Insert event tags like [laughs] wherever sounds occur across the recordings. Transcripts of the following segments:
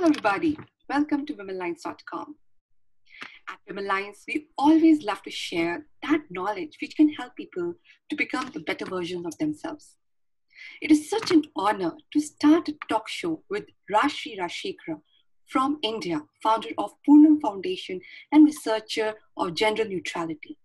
Hello, everybody. Welcome to WomenLines.com. At Women Lines, we always love to share that knowledge which can help people to become the better version of themselves. It is such an honor to start a talk show with Rashri Rashikra from India, founder of Poonam Foundation and researcher of gender neutrality.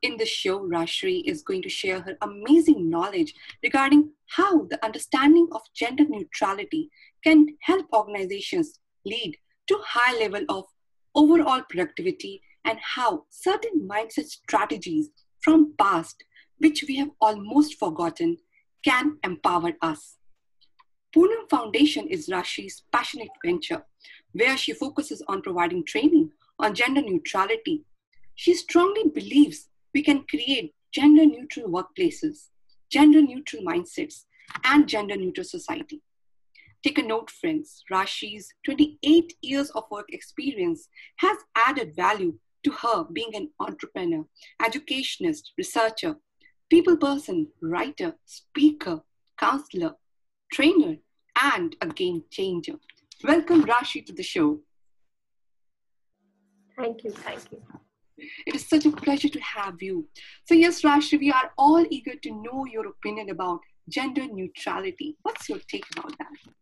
In the show, Rashri is going to share her amazing knowledge regarding how the understanding of gender neutrality can help organizations lead to high level of overall productivity and how certain mindset strategies from past which we have almost forgotten can empower us. Poonam Foundation is Rashri's passionate venture where she focuses on providing training on gender neutrality. She strongly believes we can create gender neutral workplaces, gender neutral mindsets, and gender neutral society. Take a note, friends. Rashi's 28 years of work experience has added value to her being an entrepreneur, educationist, researcher, people person, writer, speaker, counselor, trainer, and a game changer. Welcome, Rashi, to the show. Thank you. Thank you. It is such a pleasure to have you. So, yes, Rashri, we are all eager to know your opinion about gender neutrality. What's your take about that?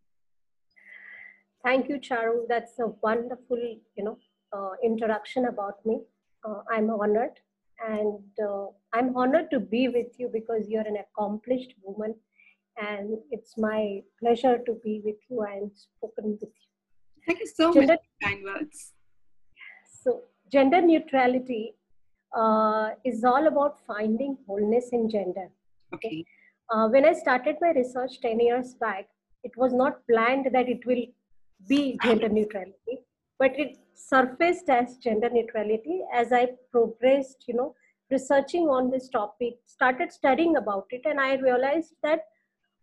Thank you, Charu. That's a wonderful, you know, uh, introduction about me. Uh, I'm honored, and uh, I'm honored to be with you because you're an accomplished woman, and it's my pleasure to be with you and spoken with you. Thank you so gender, much for kind words. So, gender neutrality uh, is all about finding wholeness in gender. Okay. Uh, when I started my research 10 years back, it was not planned that it will be gender neutrality but it surfaced as gender neutrality as i progressed you know researching on this topic started studying about it and i realized that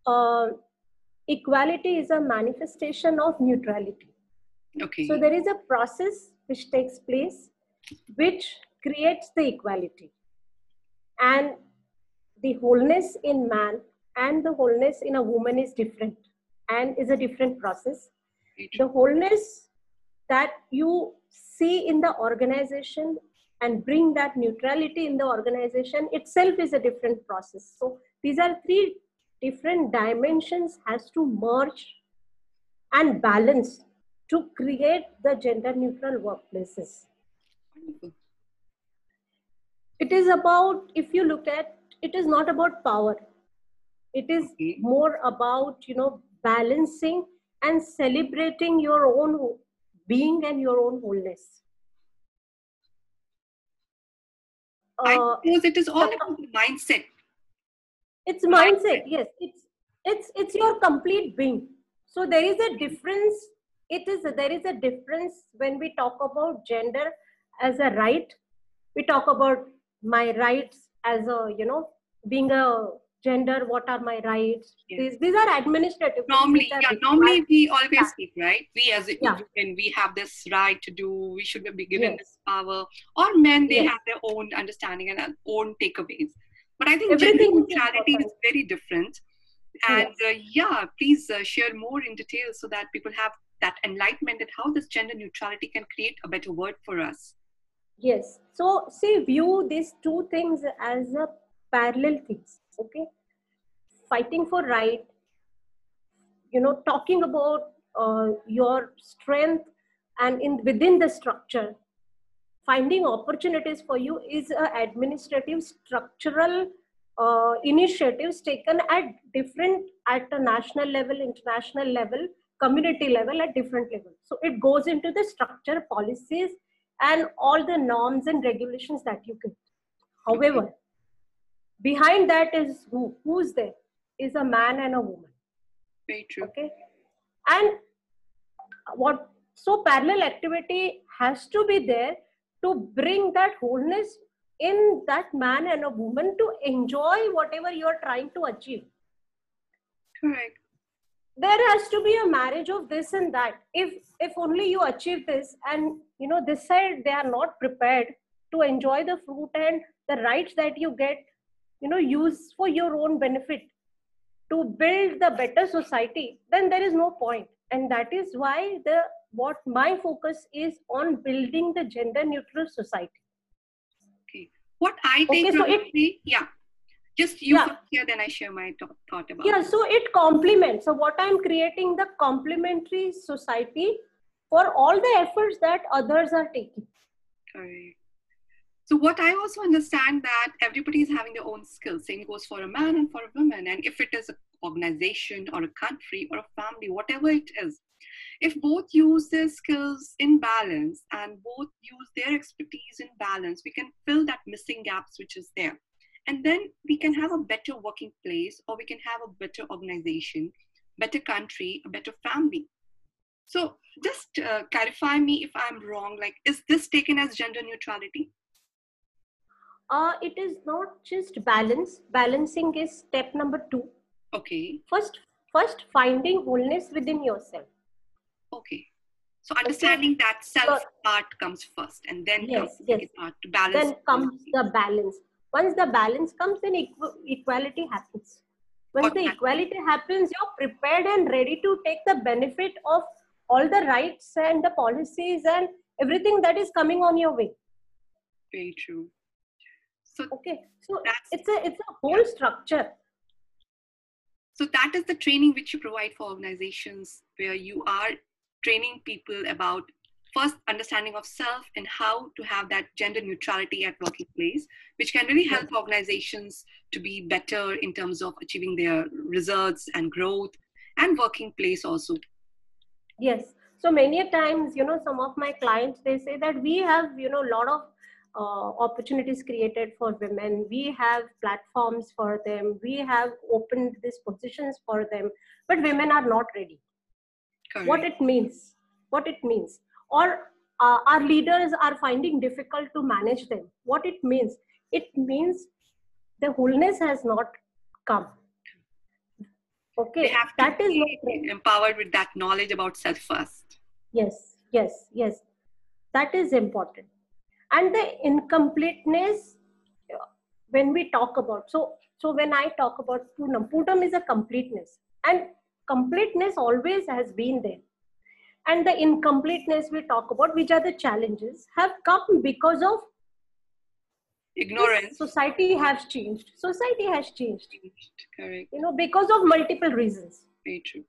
uh, equality is a manifestation of neutrality okay so there is a process which takes place which creates the equality. And the wholeness in man and the wholeness in a woman is different and is a different process. The wholeness that you see in the organization and bring that neutrality in the organization itself is a different process. So these are three different dimensions has to merge and balance to create the gender neutral workplaces it is about if you look at it is not about power it is okay. more about you know balancing and celebrating your own being and your own wholeness. I uh, suppose it is all about the mindset. It's mindset, yes. It's it's it's your complete being. So there is a difference. It is there is a difference when we talk about gender as a right. We talk about my rights as a you know being a gender what are my rights yes. these these are administrative normally are yeah normally we always yeah. speak right we as a yeah. we have this right to do we should be given yes. this power or men they yes. have their own understanding and their own takeaways but i think Everything gender neutrality is, is very different and uh, yeah please uh, share more in detail so that people have that enlightenment that how this gender neutrality can create a better world for us yes. So see view these two things as a parallel things okay? Fighting for right you know talking about uh, your strength and in within the structure. Finding opportunities for you is a administrative structural uh, initiatives taken at different at a national level international level community level at different levels so it goes into the structure policies and all the norms and regulations that you get. However behind that is who who's there is a man and a woman. Very true. Okay? And what so parallel activity has to be there to bring that wholeness in that man and a woman to enjoy whatever you're trying to achieve. Correct. There has to be a marriage of this and that. If if only you achieve this and you know this side they are not prepared to enjoy the fruit and the rights that you get you know use for your own benefit. To build the better society then there is no point. And that is why the what my focus is on building the gender neutral society. Okay. What i think okay, so it, yeah. Just you yeah. here then i share my th- thought about yeah so it complements. So what i'm creating the complementary society for all the efforts that others are taking Correct. So what I also understand that everybody is having their own skills. Same goes for a man and for a woman. And if it is an organization or a country or a family, whatever it is, if both use their skills in balance and both use their expertise in balance, we can fill that missing gaps which is there. And then we can have a better working place or we can have a better organization, better country, a better family. So just uh, clarify me if I'm wrong. Like, is this taken as gender neutrality? Uh, it is not just balance. Balancing is step number two. Okay. First, first finding wholeness within yourself. Okay. So understanding that self so, part comes first, and then yes, comes yes. the part to balance. Then comes the balance. Once the balance comes, then equ- equality happens. Once the equality happens, you're prepared and ready to take the benefit of all the rights and the policies and everything that is coming on your way. Very true. So okay, so it's a it's a whole structure. So that is the training which you provide for organizations where you are training people about first understanding of self and how to have that gender neutrality at working place which can really help organizations to be better in terms of achieving their results and growth and working place also yes. So many times you know some of my clients they say that we have you know a lot of uh, opportunities created for women. We have platforms for them. We have opened these positions for them. But women are not ready. Correct. what it means what it means or uh, our leaders are finding difficult to manage them. What it means it means the wholeness has not come okay they have to that is not empowered with that knowledge about self first. Yes yes yes. That is important. And the incompleteness when we talk about so so when i talk about Poonam, Poonam is a completeness. And completeness always has been there. And the incompleteness we talk about which are the challenges have come because of ignorance. society has changed. Society has changed. Correct. You know because of multiple reasons. Very true.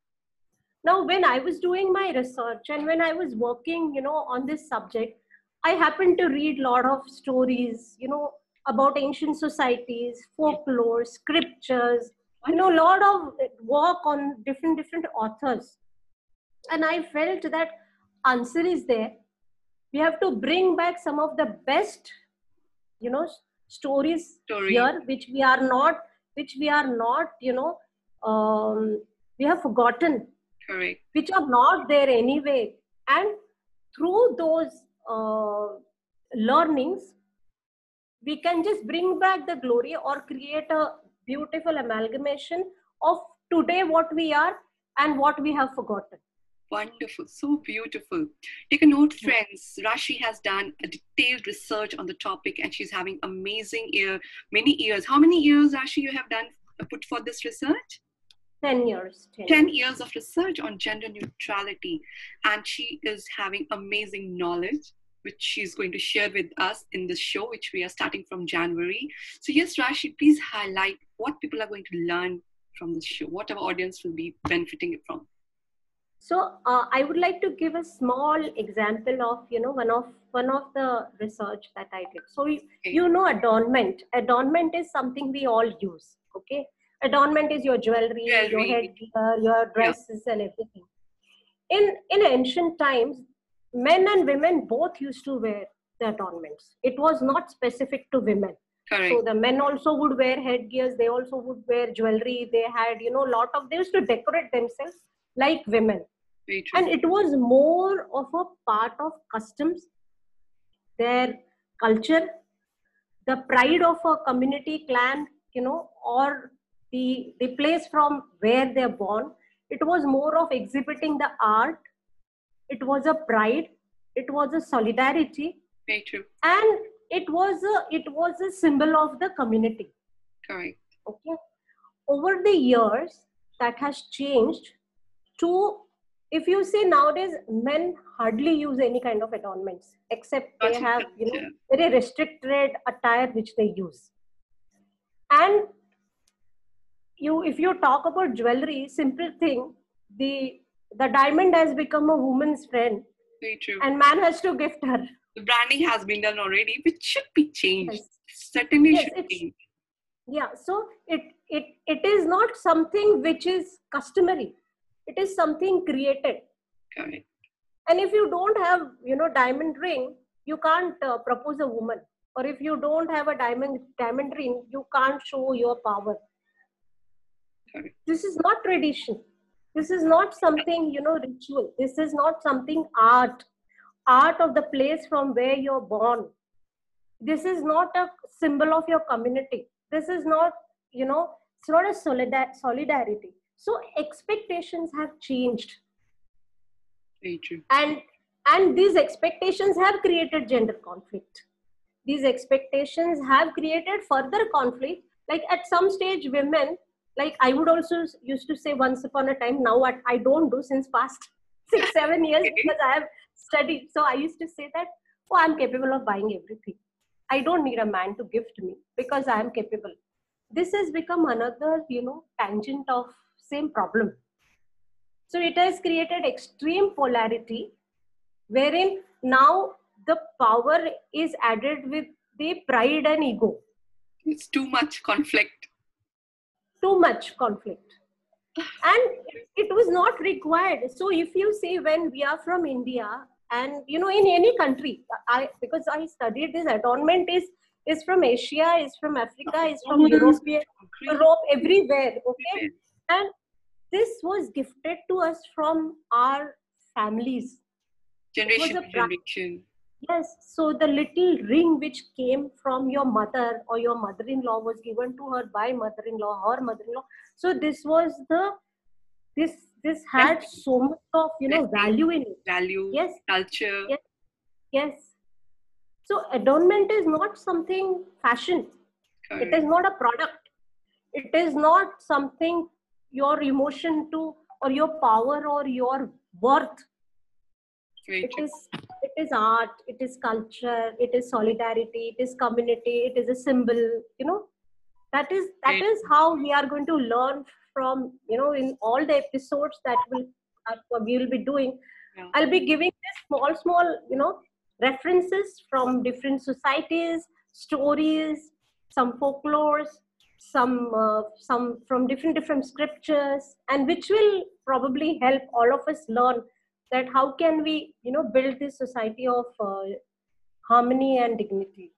Now when i was doing my research and when i was working you know on this subject i happened to read a lot of stories you know about ancient societies folklore scriptures you know a lot of work on different different authors. And i felt that answer is there. We have to bring back some of the best you know stories Story. here which we are not which we are not you know um, we have forgotten Correct. which are not there anyway and through those uh, learnings we can just bring back the glory or create a beautiful amalgamation of today what we are and what we have forgotten Wonderful, so beautiful. Take a note, friends. Rashi has done a detailed research on the topic and she's having amazing year, many years. How many years, Rashi, you have done uh, put for this research? 10 years. 10. 10 years of research on gender neutrality. And she is having amazing knowledge which she's going to share with us in this show, which we are starting from January. So, yes, Rashi, please highlight what people are going to learn from this show, what our audience will be benefiting from. So uh, I would like to give a small example of you know one of one of the research that I did. So you, you know adornment. Adornment is something we all use. Okay, adornment is your jewelry, jewelry. your headgear, your dresses, yeah. and everything. In in ancient times, men and women both used to wear the adornments. It was not specific to women. Correct. So the men also would wear headgears. They also would wear jewelry. They had you know a lot of they used to decorate themselves like women and it was more of a part of customs their culture the pride of a community clan you know or the the place from where they're born. It was more of exhibiting the art. It was a pride. It was a solidarity. Very true. and it was a it was a symbol of the community. Correct. Okay. Over the years that has changed to if you see nowadays men hardly use any kind of adornments except they have you know very restricted attire which they use and you if you talk about jewelry simple thing the the diamond has become a woman's friend Very true. and man has to gift her the branding has been done already, which should be changed. Yes. Certainly Yes, should be. yeah so it it it is not something which is customary it is something created. Correct. and if you don't have you know diamond ring you can't uh, propose a woman. Or if you don't have a diamond diamond ring you can't show your power. Correct. this is not tradition. This is not something you know ritual. This is not something art. Art of the place from where you're born. This is not a symbol of your community. This is not you know it's not a solidar- solidarity so expectations have changed. And and these expectations have created gender conflict. These expectations have created further conflict. Like at some stage women like i would also used to say once upon a time now what i don't do since past [laughs] six seven years because i have studied. So i used to say that oh i'm capable of buying everything. I don't need a man to gift me because i am capable. This has become another you know tangent of same problem so it has created extreme polarity wherein now the power is added with the pride and ego It's too much conflict. too much conflict and it was not required so if you see when we are from india and you know in any country i because i studied this adornment is is from asia is from africa is from Agree. europe everywhere okay. And this was gifted to us from our families Generation. Yes, so the little ring which came from your mother or your mother in law was given to her by mother in law, her mother in law. So this was the this this had so much of you know value in it. Value, Yes, culture. Yes. yes. So adornment is not something fashion. It Correct. is not a product. It is not something your emotion to or your power or your worth. It is it is art it is culture it is solidarity it is community it is a symbol you know. That is that is how we are going to learn from you know in all the episodes that that we will be doing. Yeah. i'll be giving this small small you know references from different societies stories some folklores some uh, some from different different scriptures and which will probably help all of us learn that how can we you know build this society of uh, harmony and dignity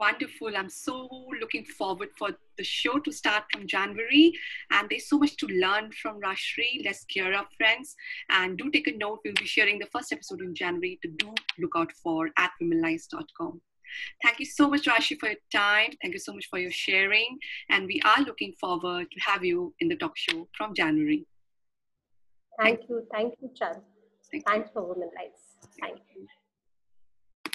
Wonderful. I'm so looking forward for the show to start from January. And there's so much to learn from Rashri. Let's gear up, friends. And do take a note. We'll be sharing the first episode in January to do look out for at womenlines.com. Thank you so much, Rashi, for your time. Thank you so much for your sharing. And we are looking forward to have you in the talk show from January. thank you thank you charu Thank you. thanks for women rights thank you